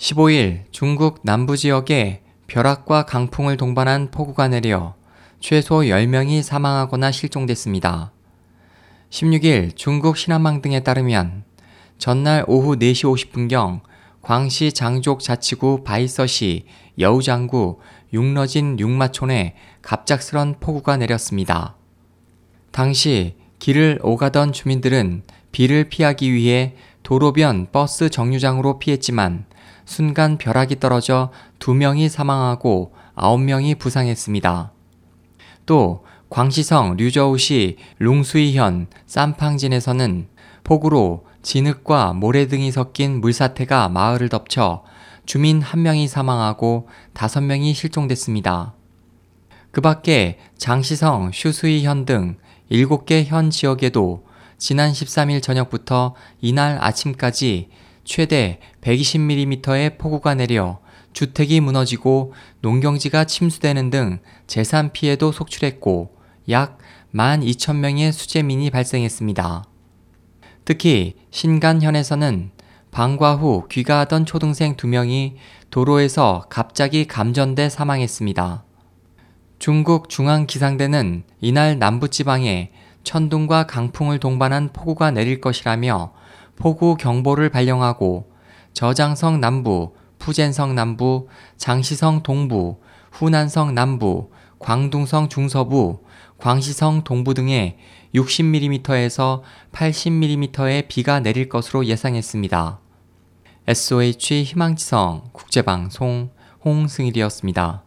15일 중국 남부 지역에 벼락과 강풍을 동반한 폭우가 내려 최소 10명이 사망하거나 실종됐습니다. 16일 중국 신한망 등에 따르면 전날 오후 4시 50분경 광시 장족 자치구 바이서시 여우장구 육러진 육마촌에 갑작스런 폭우가 내렸습니다. 당시 길을 오가던 주민들은 비를 피하기 위해 도로변 버스 정류장으로 피했지만 순간 벼락이 떨어져 두 명이 사망하고 아홉 명이 부상했습니다. 또 광시성 류저우시 룽수이현 쌈팡진에서는 폭우로 진흙과 모래 등이 섞인 물사태가 마을을 덮쳐 주민 한 명이 사망하고 다섯 명이 실종됐습니다. 그 밖에 장시성, 슈수이현 등 7개 현 지역에도 지난 13일 저녁부터 이날 아침까지 최대 120mm의 폭우가 내려 주택이 무너지고 농경지가 침수되는 등 재산 피해도 속출했고 약 12,000명의 수재민이 발생했습니다. 특히 신간현에서는 방과 후 귀가하던 초등생 2명이 도로에서 갑자기 감전돼 사망했습니다. 중국 중앙기상대는 이날 남부지방에 천둥과 강풍을 동반한 폭우가 내릴 것이라며 폭우 경보를 발령하고 저장성 남부, 푸젠성 남부, 장시성 동부, 후난성 남부, 광둥성 중서부, 광시성 동부 등에 60mm에서 80mm의 비가 내릴 것으로 예상했습니다. SOH 희망지성 국제방송 홍승일이었습니다.